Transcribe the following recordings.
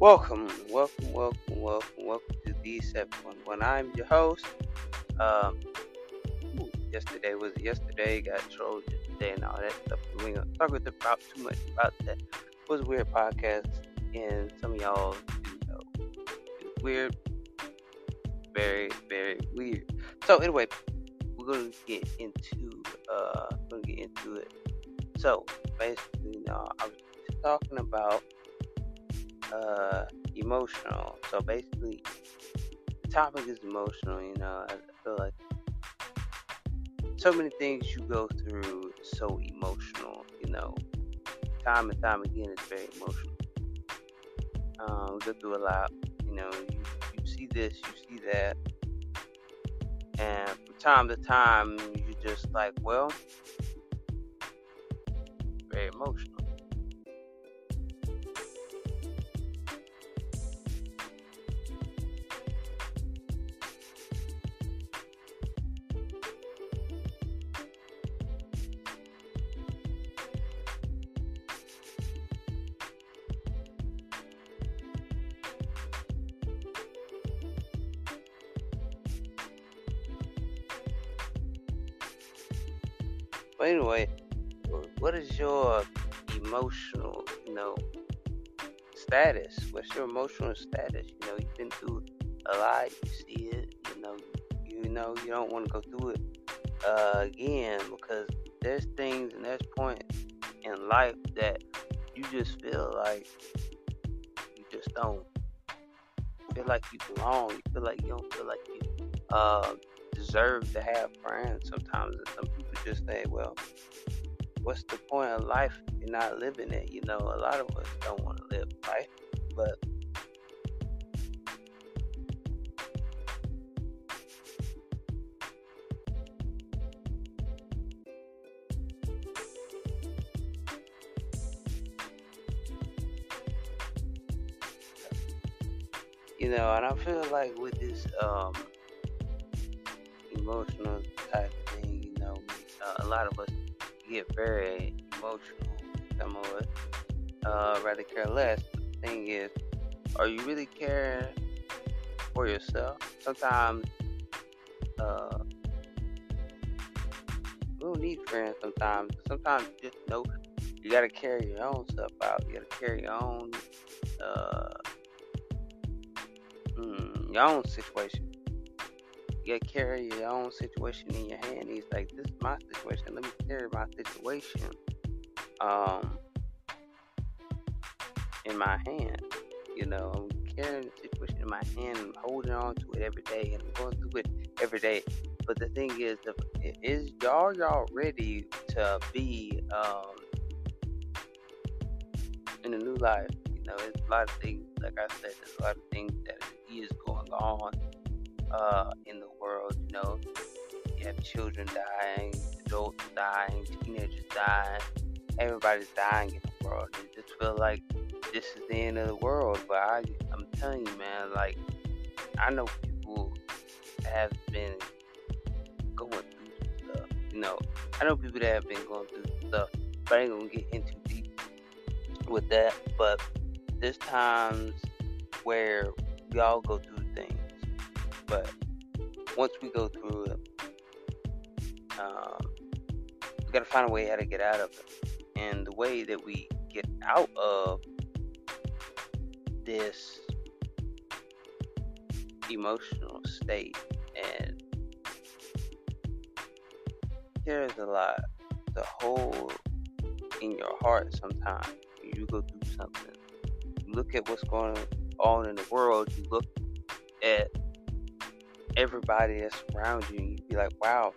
Welcome, welcome, welcome, welcome, welcome to the 711. I'm your host. Um, yesterday was yesterday, got trolled yesterday and all that stuff. We ain't gonna talk about too much about that. It was a weird podcast, and some of y'all, you know, weird, very, very weird. So anyway, we're gonna get into uh, we're gonna get into it. So basically, you know, I was talking about uh, emotional. So basically, the topic is emotional. You know, I, feel like so many things you go through so emotional. You know, time and time again, it's very emotional. Um, we go through a lot. You know, you, you see this, you see that, and from time to time, you just like, well, very emotional. Status? What's your emotional status? You know, you've been through a lot. You see it. You know, you know you don't want to go through it uh, again because there's things and there's points in life that you just feel like you just don't feel like you belong. You feel like you don't feel like you uh, deserve to have friends sometimes. Some people just say, well, what's the point of life if you're not living it? You know, a lot of us don't want to live life, but you know, and I feel like with this um, emotional type thing, you know, uh, a lot of us get very emotional. Some of us uh, rather care less. The thing is, are you really caring for yourself? Sometimes uh, we don't need friends. Sometimes, sometimes you just know you gotta carry your own stuff out. You gotta carry your own, uh, mm, your own situation you carry your own situation in your hand. He's like, this is my situation. Let me carry my situation um, in my hand. You know, I'm carrying the situation in my hand. I'm holding on to it every day, and I'm going through it every day. But the thing is, is y'all y'all ready to be um, in a new life? You know, there's a lot of things. Like I said, there's a lot of things that is going on uh, in the world. You know, you have children dying, adults dying, teenagers dying. Everybody's dying in the world. It just feel like this is the end of the world. But I, I'm telling you, man, like I know people have been going through stuff. You know, I know people that have been going through stuff. But I ain't gonna get into deep with that. But there's times where we all go through but once we go through it, um, we got to find a way how to get out of it. And the way that we get out of this emotional state, and there's a lot to hold in your heart sometimes. You go through something. You look at what's going on in the world. You look at everybody that's around you, you'd be like, wow,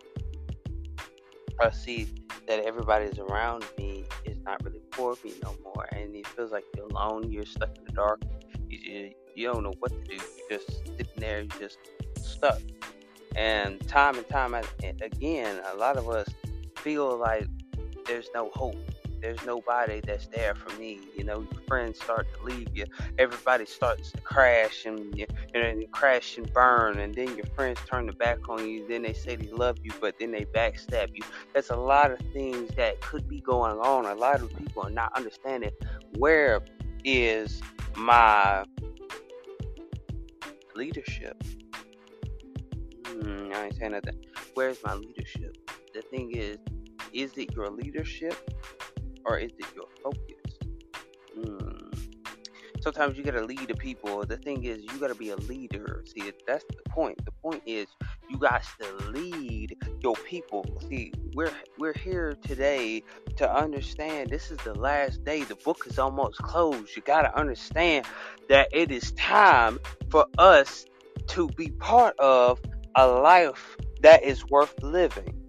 I see that everybody's around me is not really for me no more, and it feels like you're alone. You're stuck in the dark. You, you, you don't know what to do. You're just sitting there. You're just stuck. And time and time again, a lot of us feel like there's no hope there's nobody that's there for me. You know, your friends start to leave you. Everybody starts to crash and you, know, and crash and burn, and then your friends turn their back on you. Then they say they love you, but then they backstab you. There's a lot of things that could be going on. A lot of people are not understanding where is my leadership. Mm, I ain't saying nothing. Where's my leadership? The thing is, is it your leadership or is it your focus? Mm. Sometimes you gotta lead the people. The thing is, you gotta be a leader. See, that's the point. The point is, you got to lead your people. See, we're we're here today to understand this is the last day. The book is almost closed. You gotta understand that it is time for us to be part of a life that is worth living.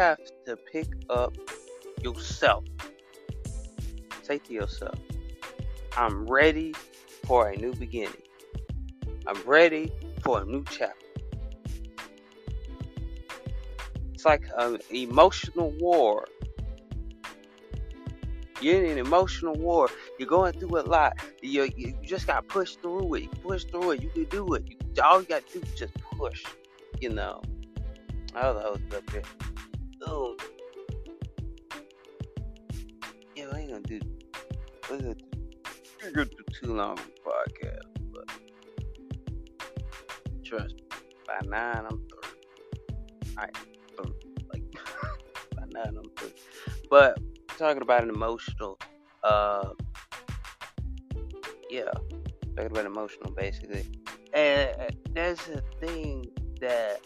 Have to pick up yourself. Say to yourself, I'm ready for a new beginning. I'm ready for a new chapter. It's like an emotional war. You're in an emotional war. You're going through a lot. You, you just got pushed through it. You push through it. You can do it. You, all you got to do is just push. You know. The hoes up there. Oh. Yeah, I ain't gonna do. We're gonna do, we're gonna do too long of a podcast, but trust me, by nine I'm through. Alright, through. Like by nine I'm through. But talking about an emotional, uh, yeah, talking about emotional basically, and that's a thing that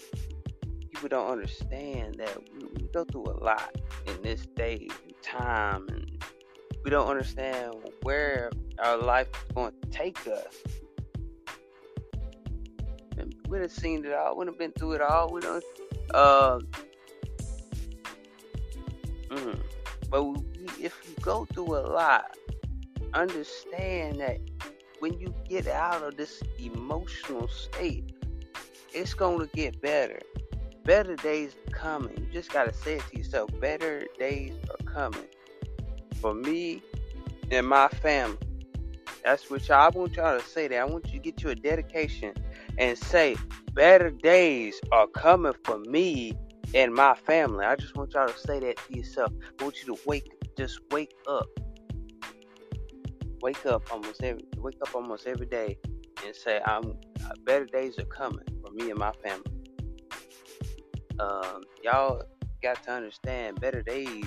people don't understand that we, we go through a lot in this day and time, and we don't understand where our life is going to take us. And we'd have seen it all. We'd have been through it all. We don't. Uh, mm, but we, if you go through a lot, understand that when you get out of this emotional state, it's going to get better better days coming. You just gotta say it to yourself. Better days are coming. For me and my family. That's what y'all I want y'all to say that. I want you to get you a dedication and say, better days are coming for me and my family. I just want y'all to say that to yourself. I want you to wake just wake up. Wake up almost every wake up almost every day and say I'm better days are coming for me and my family um, y'all got to understand better days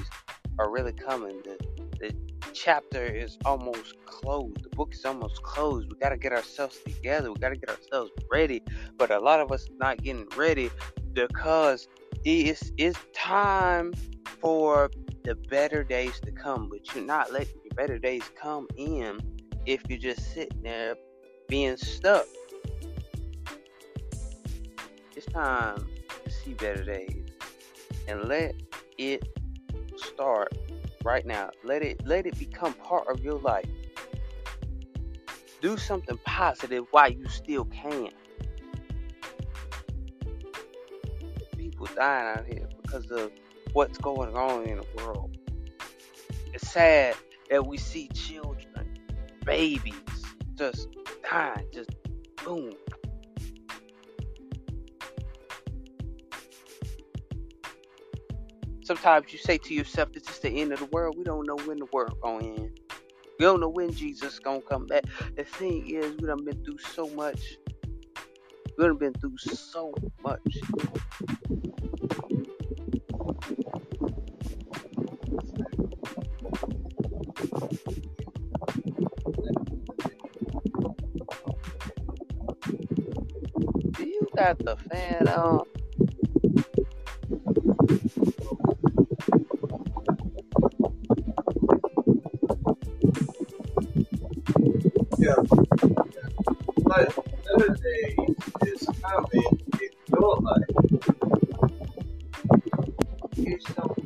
are really coming. The, the chapter is almost closed. The book is almost closed. We got to get ourselves together. We got to get ourselves ready. But a lot of us not getting ready because it's, it's time for the better days to come. But you're not letting your better days come in if you're just sitting there being stuck. It's time better days. And let it start right now. Let it let it become part of your life. Do something positive while you still can. People dying out here because of what's going on in the world. It's sad that we see children, babies, just dying, just boom, Sometimes you say to yourself, "This is the end of the world." We don't know when the world gonna end. We don't know when Jesus gonna come back. The thing is, we done been through so much. We done been through so much. Do you got the fan on? Yeah. But nowadays, it's coming in your life. Something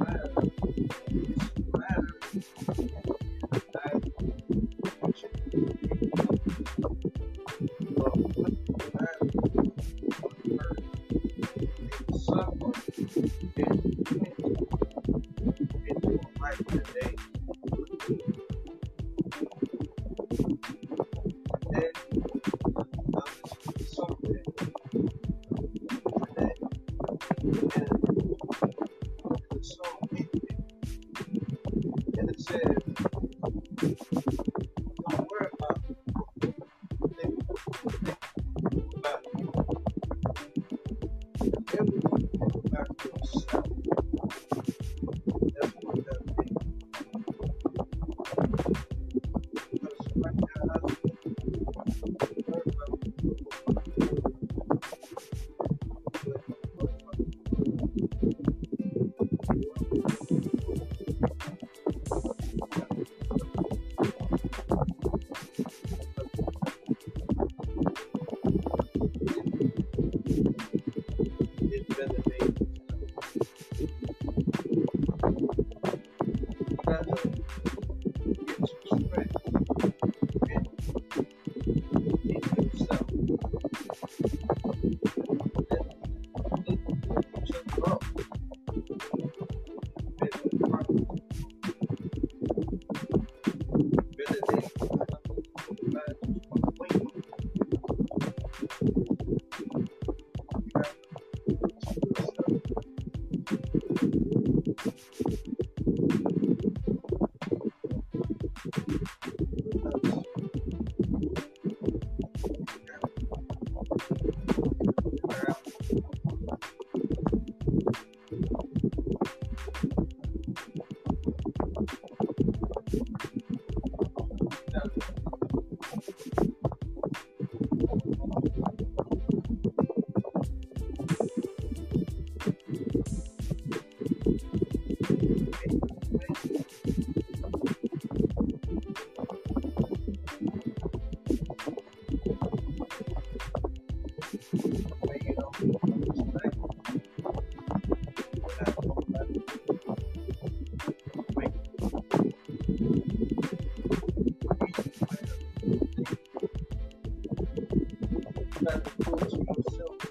Prove to yourself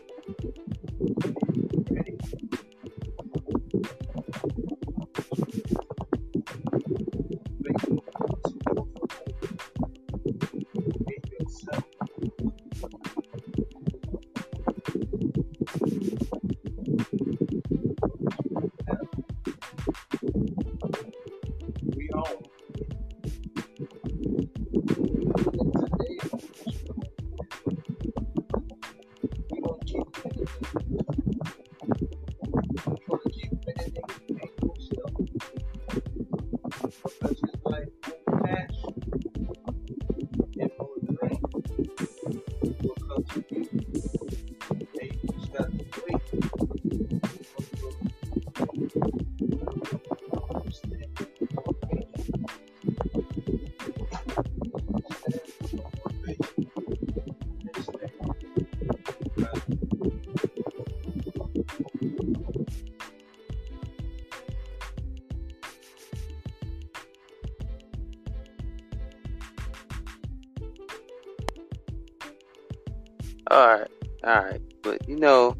know,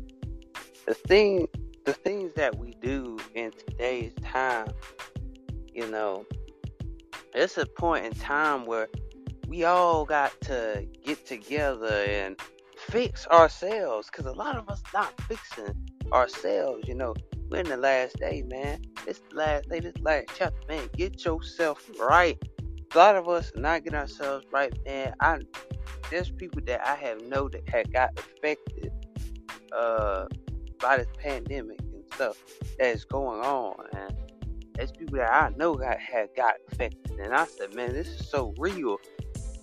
the thing the things that we do in today's time, you know, it's a point in time where we all got to get together and fix ourselves because a lot of us not fixing ourselves you know. We're in the last day man. This last day this last chapter man. Get yourself right. A lot of us not getting ourselves right man. I there's people that i have know that had got affected uh by this pandemic and stuff that is going on and there's people that i know got had got affected and i said man this is so real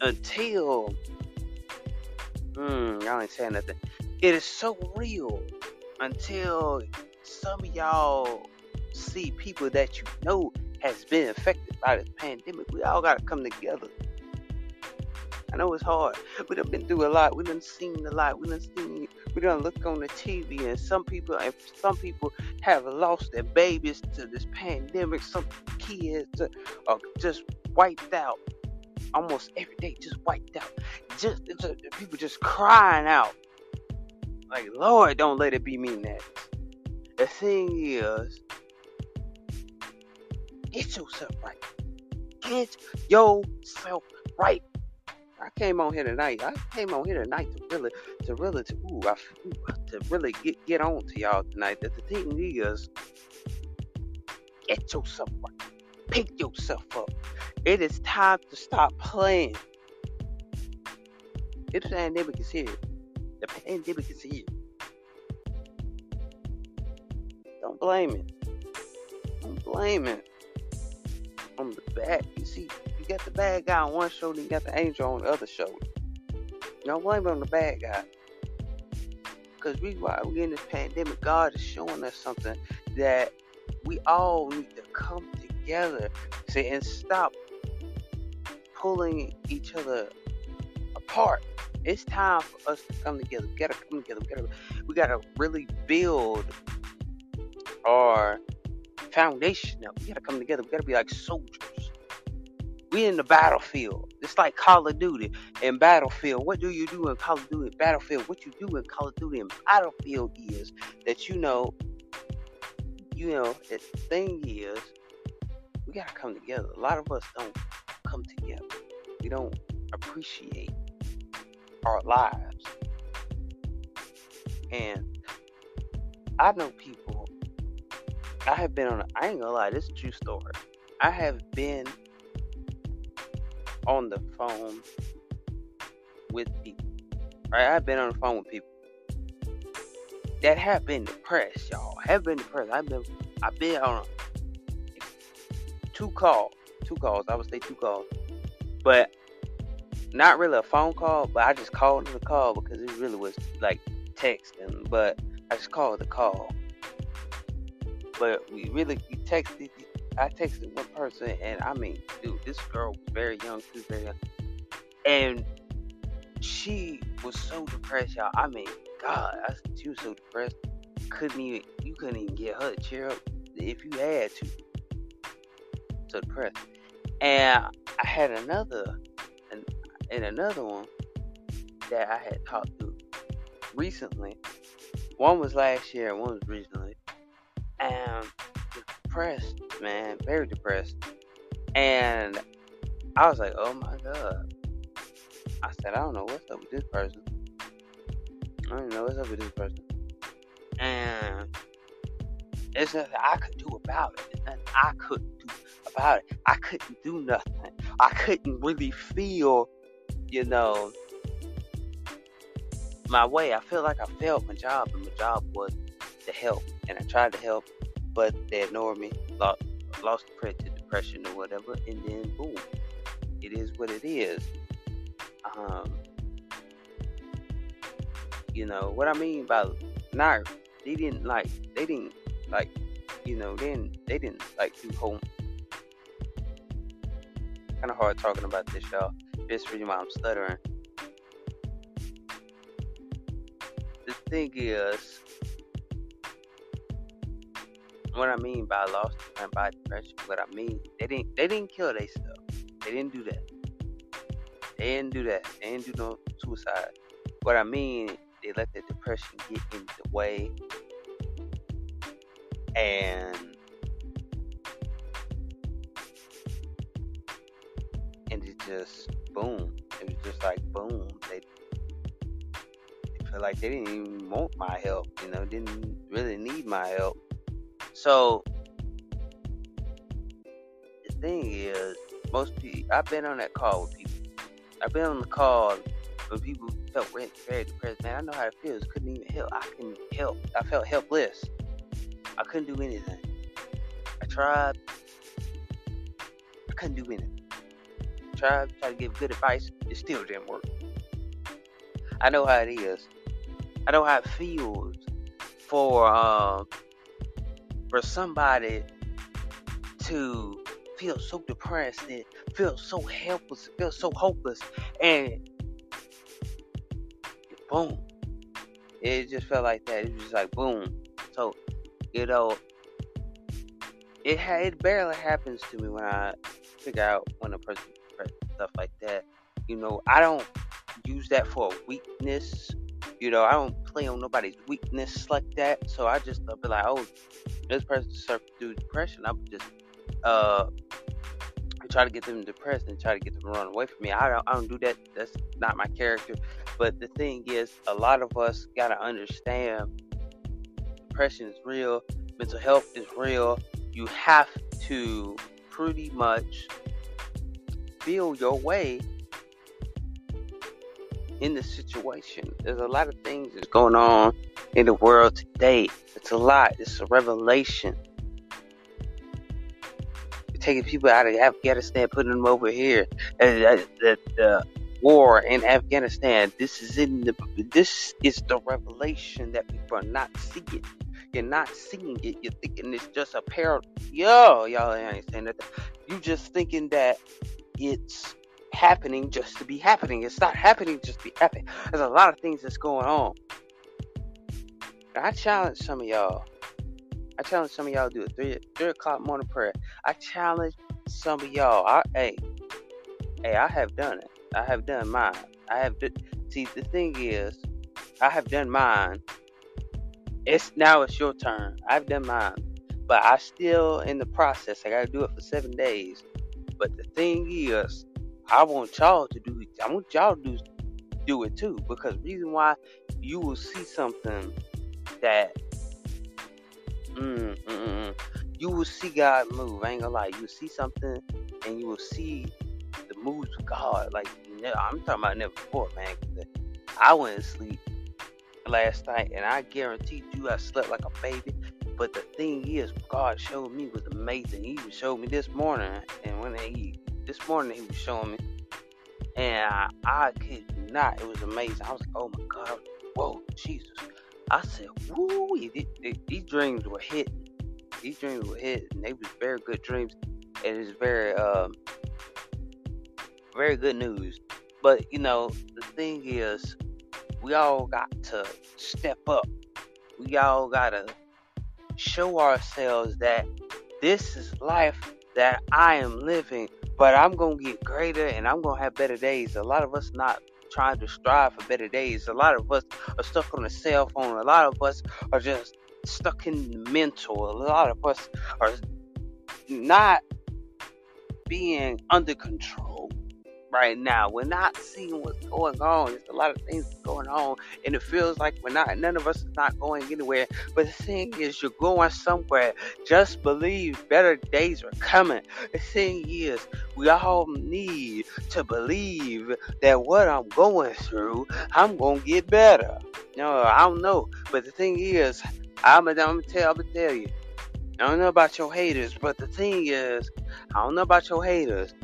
until mm, y'all ain't saying nothing. It is so real until some of y'all see people that you know has been affected by this pandemic. We all gotta come together I know it's hard. We done been through a lot. We done seen a lot. We done seen. We done look on the TV, and some people, and some people have lost their babies to this pandemic. Some kids are just wiped out almost every day, just wiped out. Just, just people just crying out, like Lord, don't let it be me next. The thing is, get yourself right. Get yourself right. I came on here tonight. I came on here tonight to really, to really, to ooh, I, to really get get on to y'all tonight. That the thing is, get yourself right. Pick yourself up. It is time to stop playing. The pandemic is here. The pandemic is here. Don't blame it. Don't blame it on the bad. You see, got the bad guy on one shoulder, you got the angel on the other shoulder. Don't blame it on the bad guy. Because we while we in this pandemic, God is showing us something that we all need to come together see, and stop pulling each other apart. It's time for us to come together. We gotta come together. We gotta, we gotta really build our foundation up. We gotta come together. We gotta be like soldiers. We in the battlefield. It's like Call of Duty and Battlefield. What do you do in Call of Duty Battlefield? What you do in Call of Duty and Battlefield is that you know, you know, the thing is, we gotta come together. A lot of us don't come together. We don't appreciate our lives. And I know people, I have been on, a, I ain't gonna lie, this is a true story. I have been on the phone with people. Right? I've been on the phone with people that have been depressed, y'all. Have been depressed. I've been I've been on two calls. Two calls. I would say two calls. But not really a phone call, but I just called a call because it really was like texting. But I just called the call. But we really we texted. I texted one person, and I mean, dude, this girl was very young. Was very young, and she was so depressed, y'all. I mean, God, I, she was so depressed. Couldn't even you couldn't even get her to cheer up if you had to. So depressed, and I had another and another one that I had talked to recently. One was last year, one was recently. And depressed, man, very depressed. And I was like, oh my god. I said, I don't know what's up with this person. I don't know what's up with this person. And there's nothing I could do about it. There's nothing I couldn't do about it. I couldn't do nothing. I couldn't really feel you know, my way. I feel like I failed my job, and my job was to help, and I tried to help, but they ignored me, lost, lost the credit to depression or whatever, and then boom, it is what it is. Um, you know what I mean by not they didn't like they didn't like you know they didn't they didn't like do home. Kind of hard talking about this, y'all. This reason why I'm stuttering. The thing is, what I mean by lost and by depression, what I mean, they didn't they didn't kill themselves. They didn't do that. They didn't do that. They didn't do no suicide. What I mean, they let the depression get in the way and and it just boom. It was just like boom. They, they felt like they didn't even want my help, you know, didn't really need my help. So the thing is, most people I've been on that call with people. I've been on the call when people felt very depressed. Man, I know how it feels. Couldn't even help. I couldn't help. I felt helpless. I couldn't do anything. I tried. I couldn't do anything tried, try to give good advice, it still didn't work. I know how it is. I know how it feels for um for somebody to feel so depressed and feel so helpless, feel so hopeless, and boom, it just felt like that. It was just like boom. So, you know, it ha- it barely happens to me when I figure out when a person stuff like that. You know, I don't use that for a weakness. You know, I don't play on nobody's weakness like that. So I just I'll be like, oh, this person suffers through depression. I would just uh try to get them depressed and try to get them to run away from me. I don't I don't do that. That's not my character. But the thing is, a lot of us gotta understand depression is real, mental health is real. You have to pretty much feel your way in the situation. There's a lot of things that's going on in the world today. It's a lot. It's a revelation. You're taking people out of Afghanistan, putting them over here. The, the, the war in Afghanistan. This is in the. This is the revelation that people are not seeing. You're not seeing it. You're thinking it's just a pair. Yo, y'all ain't saying that. You just thinking that it's happening just to be happening. It's not happening just to be happening. There's a lot of things that's going on. I challenge some of y'all. I challenge some of y'all to do a three three o'clock morning prayer. I challenge some of y'all. I hey, hey, I have done it. I have done mine. I have see the thing is, I have done mine. It's now it's your turn. I've done mine, but I still in the process. I got to do it for seven days. But the thing is, I want y'all to do it. I want y'all to do, do it too. Because reason why you will see something that mm, mm, mm, mm, you will see God move. I ain't gonna lie. You will see something and you will see the moves of God. Like I'm talking about never before, man. I went to sleep last night and I guarantee you I slept like a baby. But the thing is, God showed me was amazing. He even showed me this morning, and when he this morning he was showing me, and I, I could not. It was amazing. I was like, oh my God, whoa, Jesus. I said, woo, these dreams were hitting. These dreams were hitting. And they was very good dreams, and it's very, um, very good news. But you know, the thing is, we all got to step up. We all gotta show ourselves that this is life that I am living, but I'm gonna get greater and I'm gonna have better days. A lot of us not trying to strive for better days. A lot of us are stuck on the cell phone. A lot of us are just stuck in the mental. A lot of us are not being under control right now. We're not seeing what's going on. There's a lot of things going on, and it feels like we're not. None of us is not going anywhere. But the thing is, you're going somewhere. Just believe better days are coming. The thing is, we all need to believe that what I'm going through, I'm gonna get better. No, I don't know, but the thing is, I'm, I'm gonna tell, I'm gonna tell you. I don't know about your haters, but the thing is, I don't know about your haters,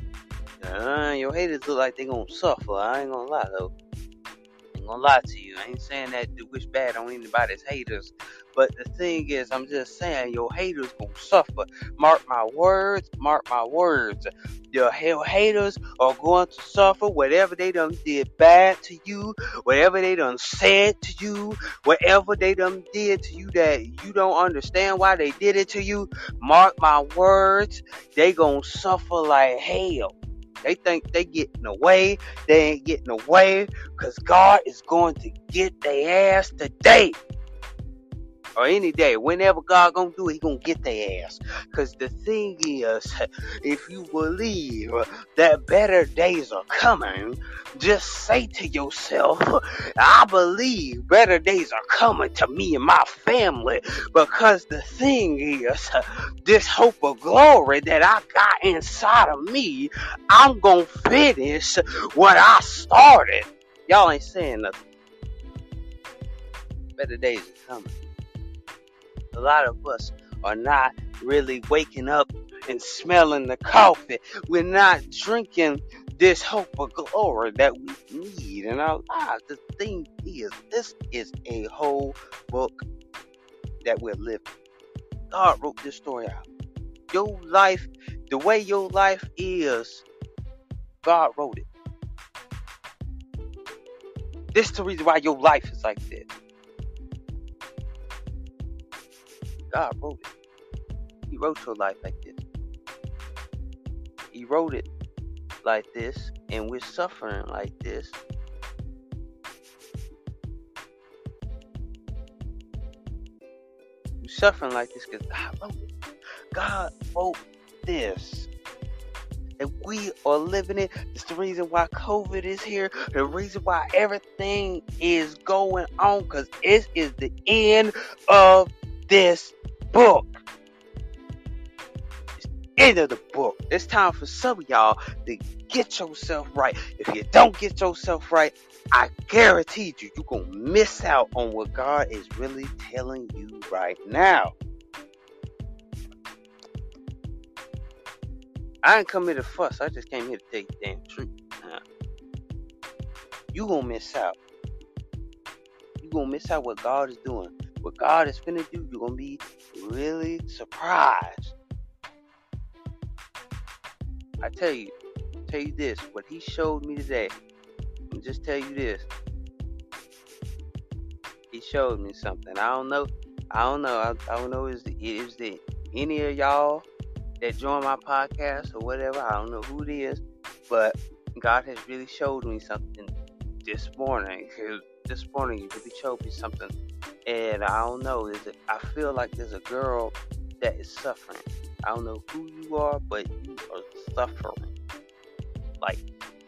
uh, your haters look like they gonna suffer. I ain't gonna lie though. I ain't gonna lie to you. I ain't saying that to wish bad on anybody's haters. But the thing is, I'm just saying your haters gonna suffer. Mark my words, mark my words. Your hell haters are going to suffer whatever they done did bad to you, whatever they done said to you, whatever they done did to you that you don't understand why they did it to you. Mark my words, they gonna suffer like hell. They think they getting away. They ain't getting away because God is going to get their ass today or any day, whenever God gonna do it, He gonna get their ass. Cause the thing is, if you believe that better days are coming, just say to yourself, I believe better days are coming to me and my family. Because the thing is, this hope of glory that I got inside of me, I'm gonna finish what I started. Y'all ain't saying nothing. Better days are coming a lot of us are not really waking up and smelling the coffee. We're not drinking this hope of glory that we need in our lives. The thing is, this is a whole book that we're living. God wrote this story out. Your life The way your life is, God wrote it. This is the reason why your life is like this. God wrote it. He wrote your life like this. He wrote it like this, and we're suffering like this. We're suffering like this because God wrote it. God wrote this. And we are living it. It's the reason why COVID is here. The reason why everything is going on. Because it is the end of this book. It's end of the book. It's time for some of y'all to get yourself right. If you don't get yourself right, I guarantee you, you're going to miss out on what God is really telling you right now. I ain't come here to fuss. I just came here to tell you the damn truth. Nah. You gonna miss out. You gonna miss out what God is doing. What God is gonna do, you're gonna be really surprised. I tell you, tell you this, what he showed me today. I'll just tell you this. He showed me something. I don't know. I don't know. I, I don't know. Is is the any of y'all that join my podcast or whatever. I don't know who it is, but God has really showed me something this morning. This morning, He really showed me something, and I don't know. Is it? I feel like there's a girl that is suffering. I don't know who you are, but you are suffering. Like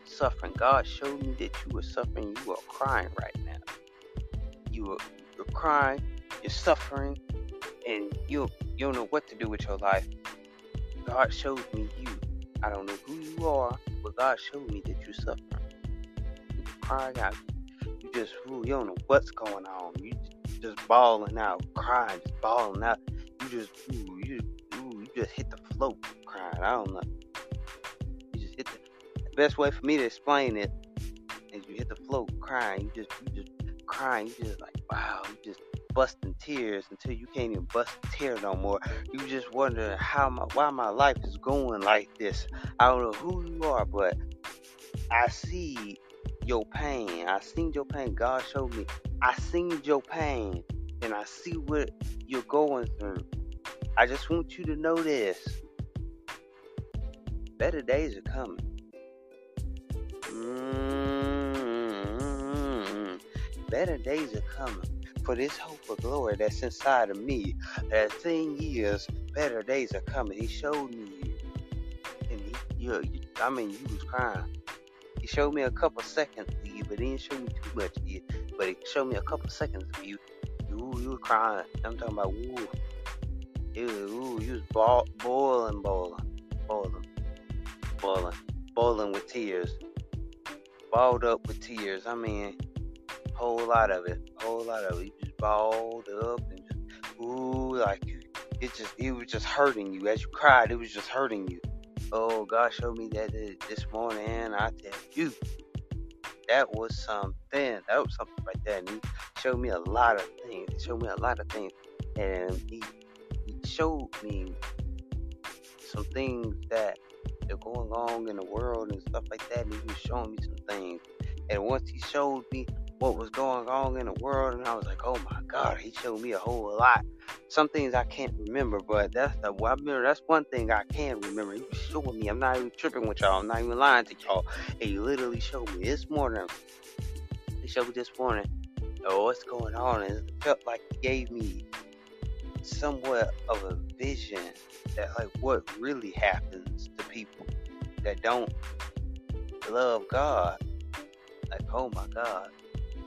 suffering. God showed me that you were suffering. You are crying right now. You are you're crying. You're suffering, and you you don't know what to do with your life. God showed me you. I don't know who you are, but God showed me that you're suffering. You're crying out. You just, you don't know what's going on. You just bawling out, crying, just bawling out. You just, ooh, you, ooh, you just hit the float crying. I don't know. You just hit the, the best way for me to explain it is you hit the float crying. You just, you just crying. You just like, wow. You just busting tears until you can't even bust a tear no more. You just wonder how my why my life is going like this. I don't know who you are, but I see your pain. I seen your pain. God showed me. I seen your pain and I see what you're going through. I just want you to know this. Better days are coming. Mm-hmm. Better days are coming for this hope of glory that's inside of me. That thing is, better days are coming. He showed me. And he, you, I mean, you was crying. He showed me a couple seconds but he didn't show me too much of you. But he showed me a couple seconds of you. Ooh, you were crying. I'm talking about, ooh. Ew, ooh, you was ball, boiling, boiling, boiling, boiling, boiling with tears. Balled up with tears. I mean, whole lot of it, whole lot of it. You just balled up and just ooh, like it just it was just hurting you as you cried. It was just hurting you. Oh, God showed me that this morning, I tell you, that was something. That was something right there. And he showed me a lot of things. He showed me a lot of things, and he, he showed me some things that are going on in the world and stuff like that. And he was showing me some things. And once he showed me what was going on in the world, and I was like, oh my God, he showed me a whole lot. Some things I can't remember, but that's the I remember that's one thing I can remember. He showed me. I'm not even tripping with y'all. I'm not even lying to y'all. He literally showed me this morning. He showed me this morning. Oh, what's going on? And it felt like he gave me somewhat of a vision that like what really happens to people that don't love God. Like, oh my God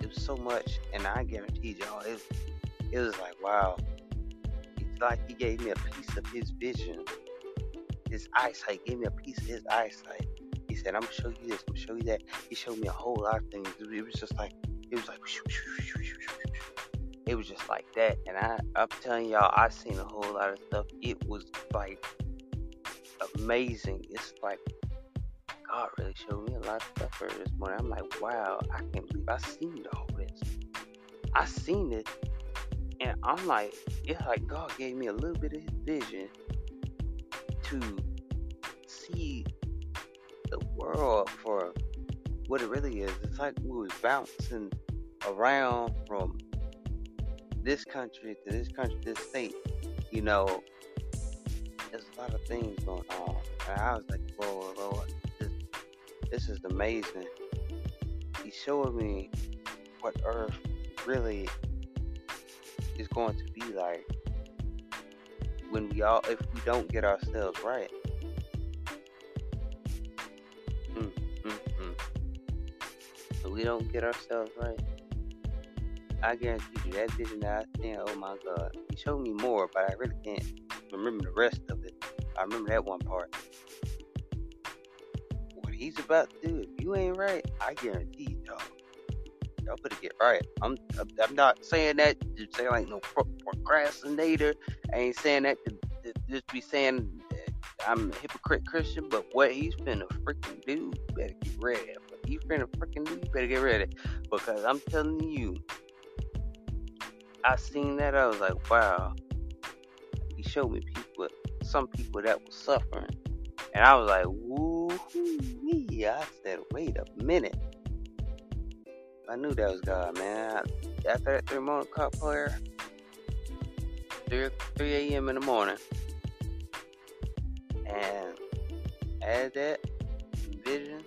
it was so much, and I guarantee y'all, it, it was like, wow. It's like he gave me a piece of his vision, his eyesight, gave me a piece of his eyesight. He said, I'm gonna show you this, I'm gonna show you that. He showed me a whole lot of things. It was just like, it was like, it was just like that. And I, I'm telling y'all, I seen a whole lot of stuff. It was like amazing. It's like God really showed me a lot of stuff for this morning. I'm like, wow, I can't believe I seen all this. I seen it, and I'm like, it's like God gave me a little bit of His vision to see the world for what it really is. It's like we was bouncing around from this country to this country, this state. You know, there's a lot of things going on. And I was like, whoa, Lord, this is amazing. He's showing me what Earth really is going to be like when we all, if we don't get ourselves right. Mm, mm, mm. We don't get ourselves right, I guarantee you that vision that I seen, oh my God. He showed me more, but I really can't remember the rest of it. I remember that one part. He's about to do, if you ain't right, I guarantee y'all. Y'all better get right. I'm I'm not saying that to say like no procrastinator. I ain't saying that to, to just be saying I'm a hypocrite Christian, but what he's finna freaking do, better get ready. What he's finna freaking do, better get ready. Because I'm telling you, I seen that, I was like, wow. He showed me people, some people that were suffering. And I was like, woo I said, wait a minute. I knew that was God, man. After that three morning cop prayer, 3, 3 a.m. in the morning. And as that vision,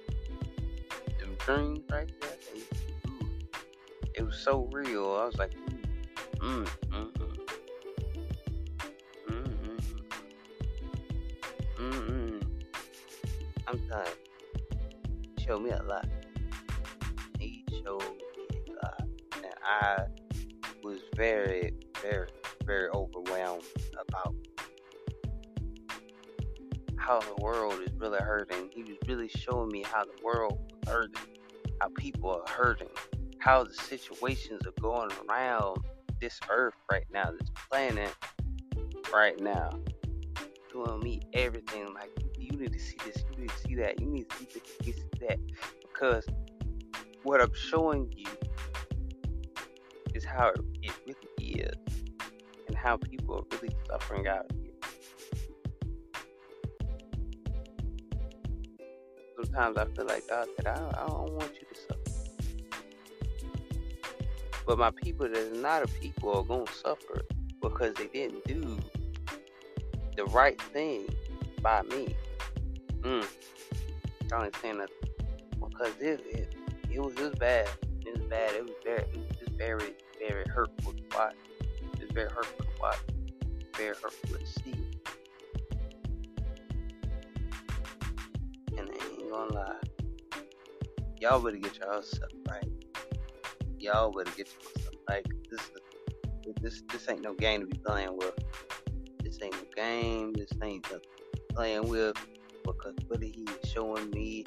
them dreams right there, they, it was so real. I was like, Mm, mm, mm. I'm tired. Show me a lot. He showed me a lot. And I was very, very, very overwhelmed about how the world is really hurting. He was really showing me how the world is hurting, how people are hurting, how the situations are going around this earth right now, this planet right now, doing me everything. Like you need to see this, you need to see that, you need to see this, you need to see that, because what I'm showing you is how it really is, and how people are really suffering out here. Sometimes I feel like God said, I, I don't want you to suffer. But my people that's not a people are going to suffer because they didn't do the right thing by me. Mm. I don't saying that because it, it, it was just bad. It was bad. It was very, it was just very, very hurtful to watch. It was very hurtful to watch. Very hurtful to see. And I ain't gonna lie. Y'all better get y'all stuff right y'all better get yourself like this. This this ain't no game to be playing with. This ain't no game. This ain't the playing with because really he was showing me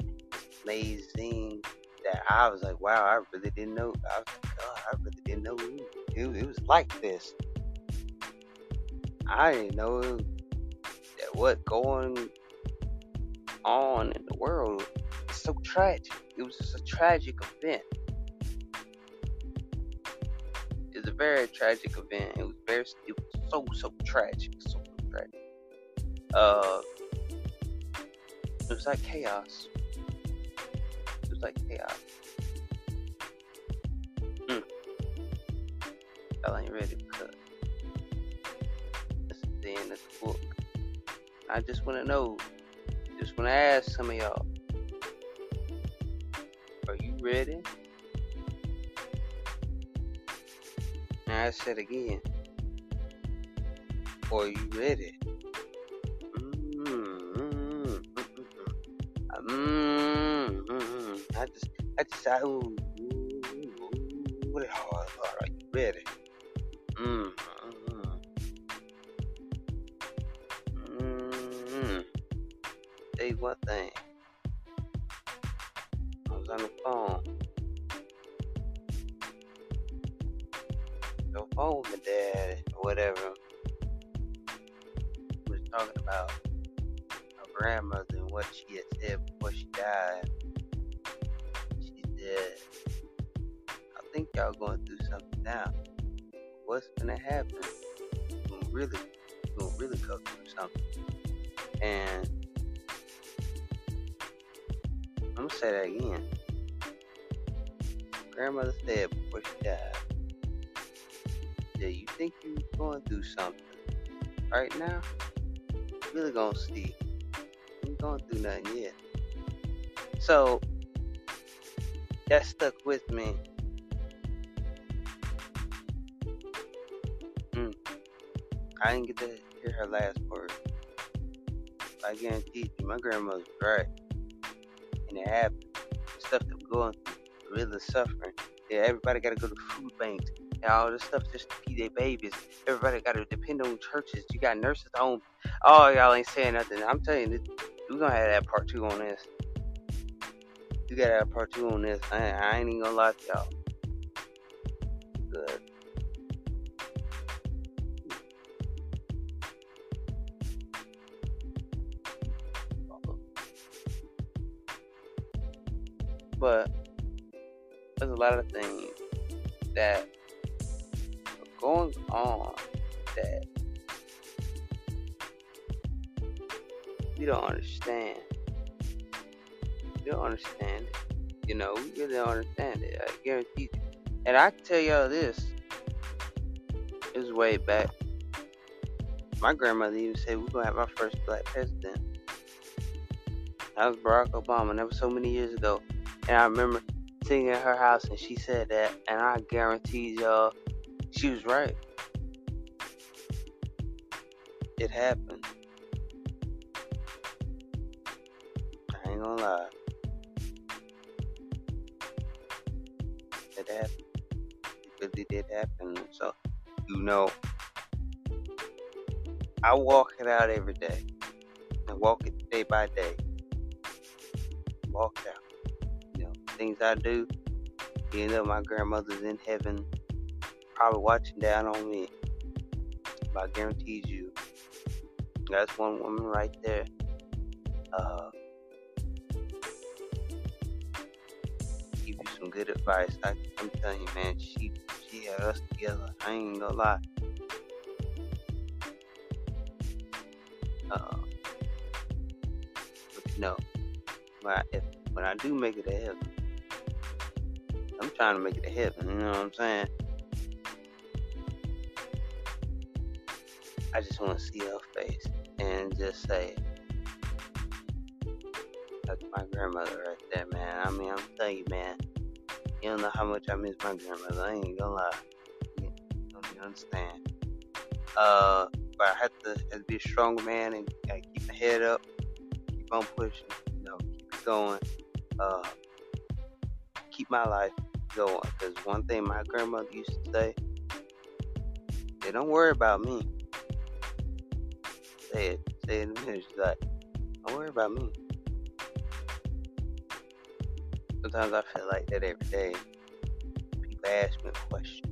amazing that I was like, wow, I really didn't know. I was like, I really didn't know it, it was like this. I didn't know that what going on in the world is so tragic. It was just a tragic event. It's a very tragic event. It was very, it was so so tragic, so, so tragic. Uh, it was like chaos. It was like chaos. Mm. Ain't ready cut. This is the end of the book. I just want to know, just want to ask some of y'all, are you ready? Now I said again. Are you ready? Mm-hmm. I just, I just, I, ooh, ooh, ooh, are you ready? Mm-hmm. Going nothing yet." So that stuck with me. Mm. I didn't get to hear her last word. I guarantee you, my grandmother's right. And it happened. The stuff that we're going through, really suffering. Yeah, everybody got to go to food banks and all this stuff just to feed their babies. Everybody got to depend on churches. You got nurses home. Oh, y'all ain't saying nothing. I'm telling you, we're to have that part two on this. You got to have part two on this. I, I ain't even to lie to y'all. Good. But there's a lot of things that are going on that we don't understand. We don't understand it. You know, we really don't understand it. I guarantee you. And I tell y'all this. It was way back. My grandmother even said we're gonna have our first black president. That was Barack Obama, and that was so many years ago. And I remember sitting at her house and she said that, and I guarantee y'all, she was right. It happened. Ain't gonna lie. It happened. It really did happen. So, you know, I walk it out every day. And walk it day by day. Walk out you know, things I do, even though my grandmother's in heaven, probably watching down on me. But I guarantee you, that's one woman right there. Uh, good advice. I, am telling you, man, she she had us together. I ain't gonna lie. Uh, but you know, when I, if, when I do make it to heaven, I'm trying to make it to heaven, you know what I'm saying? I just want to see her face and just say, that's my grandmother right there, man. I mean, I'm telling you, man, you don't know how much I miss my grandmother. I ain't gonna lie. You, you understand? Uh, but I have to, have to be a strong man and keep my head up, keep on pushing, you know, keep it going. Uh, keep my life going. Because one thing my grandmother used to say, they don't worry about me. Say it, say it in a minute. She's like, don't worry about me. Sometimes I feel like that every day. People ask me a question.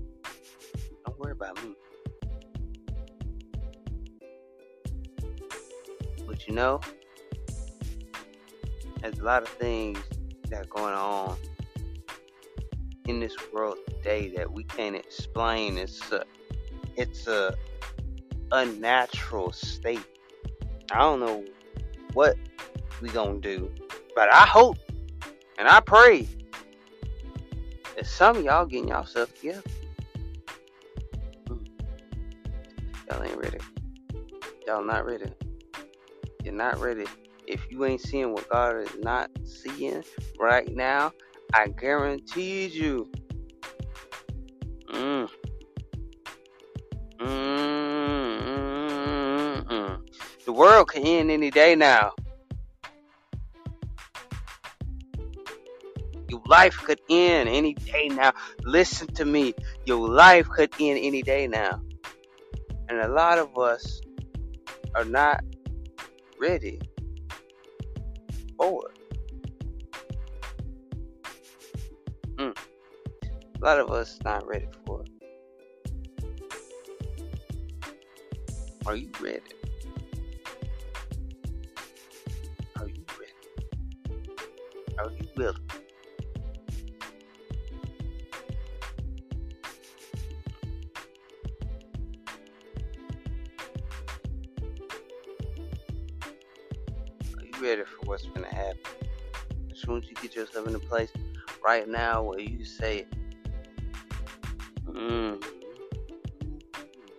Don't worry about me. But you know, there's a lot of things that are going on in this world today that we can't explain. It's a, it's a unnatural state. I don't know what we gonna do, but I hope and I pray that some of y'all getting y'all yourself together. Hmm. Y'all ain't ready. Y'all not ready. You're not ready. If you ain't seeing what God is not seeing right now, I guarantee you. Mm. Mm-mm-mm. The world can end any day now. Life could end any day now. Listen to me. Your life could end any day now. And a lot of us are not ready for it. Mm. a lot of us not ready for it. Are you ready? Are you ready? Are you willing? Get yourself in a place right now where you say, mm,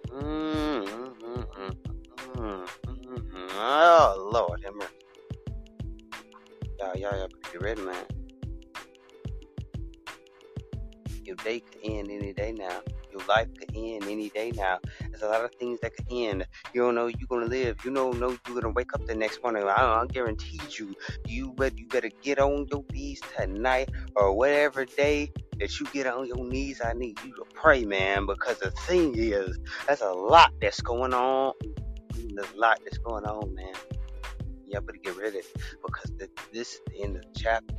mm, mm, oh Lord, have mercy. Y'all, y'all, y'all be ready, man. Your day could end any day now. Your life could end any day now. There's a lot of things that could end. Know you're gonna live. You know you're gonna wake up the next morning. I, I guarantee you, you better you better get on your knees tonight or whatever day that you get on your knees. I need you to pray, man, because the thing is, there's a lot that's going on. There's a lot that's going on, man. Y'all better get ready because the, this is the end of the chapter.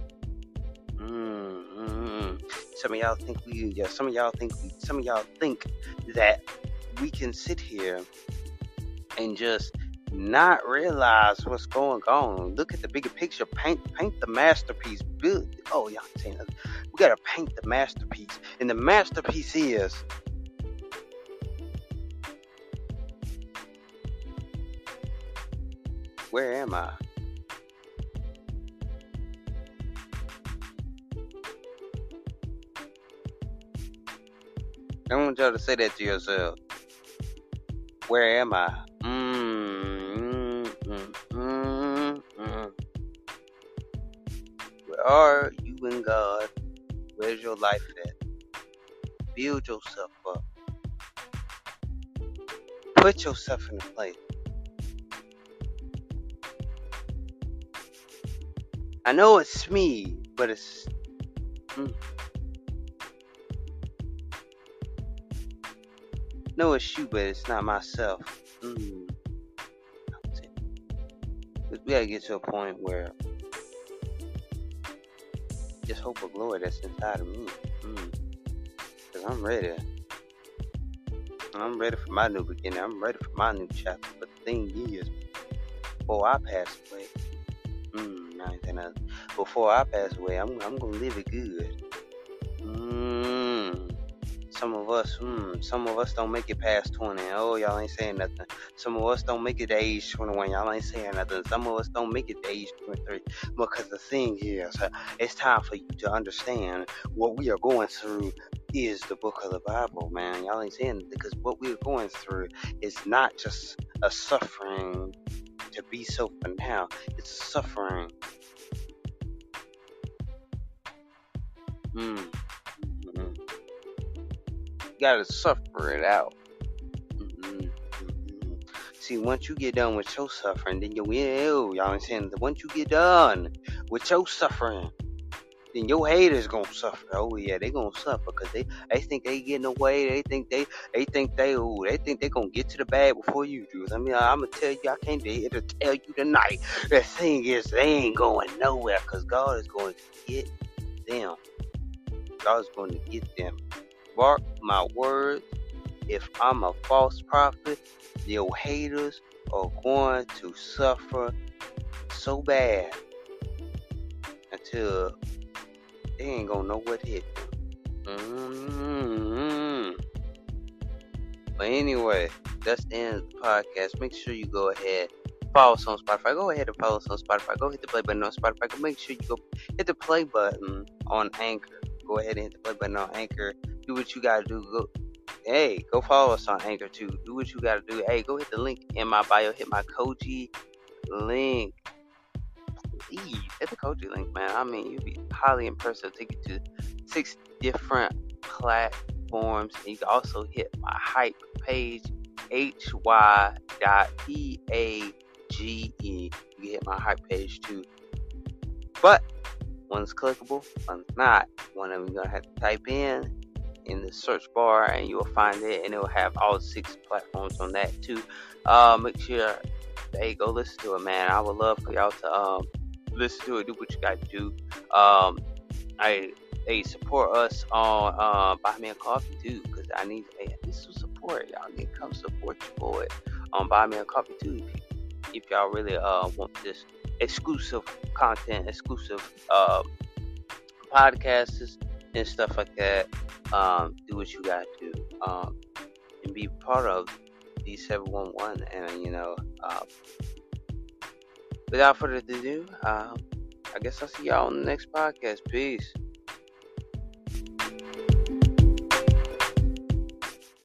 Mm-hmm. Some of y'all think we, yeah, some of y'all think we, some of y'all think that we can sit here and just not realize what's going on. Look at the bigger picture. Paint, paint the masterpiece. Build. Oh, y'all saying? We gotta paint the masterpiece, and the masterpiece is. Where am I? I want y'all to say that to yourself. Where am I? Are you in God? Where's your life at? Build yourself up. Put yourself in a place. I know it's me, but it's. Mm. No, it's you, but it's not myself. Mm. We gotta get to a point where just hope of glory that's inside of me. Mm. Cause I'm ready. I'm ready for my new beginning. I'm ready for my new chapter. But the thing is, before I pass away, mm, Before I pass away, I'm I'm gonna live it good. Some of us, mm, some of us don't make it past 20. Oh, y'all ain't saying nothing. Some of us don't make it to age 21. Y'all ain't saying nothing. Some of us don't make it to age 23. Because the thing is, uh, it's time for you to understand what we are going through is the book of the Bible, man. Y'all ain't saying because what we're going through is not just a suffering to be so for now. It's suffering. Mm. Gotta suffer it out. Mm-hmm. See, once you get done with your suffering, then you will. Y'all understand? Once you get done with your suffering, then your haters gonna suffer. Oh yeah, they gonna suffer because they they think they getting away. They think they they think they they think they gonna get to the bag before you do. I mean, I'm gonna tell you, I can't be here to tell you tonight. The thing is, they ain't going nowhere because God is going to get them. God is going to get them mark my words, if I'm a false prophet, your haters are going to suffer so bad until they ain't gonna know what hit them. Mm-hmm. But anyway, that's the end of the podcast. Make sure you go ahead. Follow us on Spotify. Go ahead and follow us on Spotify. Go hit the play button on Spotify. Go make sure you go hit the play button on Anchor. Go ahead and hit the play button on Anchor do what you gotta do. Go, hey, go follow us on Anchor too. Do what you gotta do. Hey, go hit the link in my bio. Hit my Koji link. Please hit the Koji link, man. I mean, you'd be highly impressed. It'll take you to six different platforms. And you can also hit my hype page, hy dot e a g e. You can hit my hype page too. But one's clickable, one's not. One of them you're gonna have to type in in the search bar and you'll find it and it will have all six platforms on that too. Uh, make sure hey go listen to it man. I would love for y'all to um listen to it, do what you gotta do. Um I hey support us on uh buy me a coffee too because I need hey, I need support. Y'all need come support your boy on buy me a coffee too if, if y'all really uh want this exclusive content, exclusive uh podcasts and stuff like that um, do what you gotta do um, and be part of D711. And, you know, uh, without further ado, um, I guess I'll see y'all on the next podcast. Peace.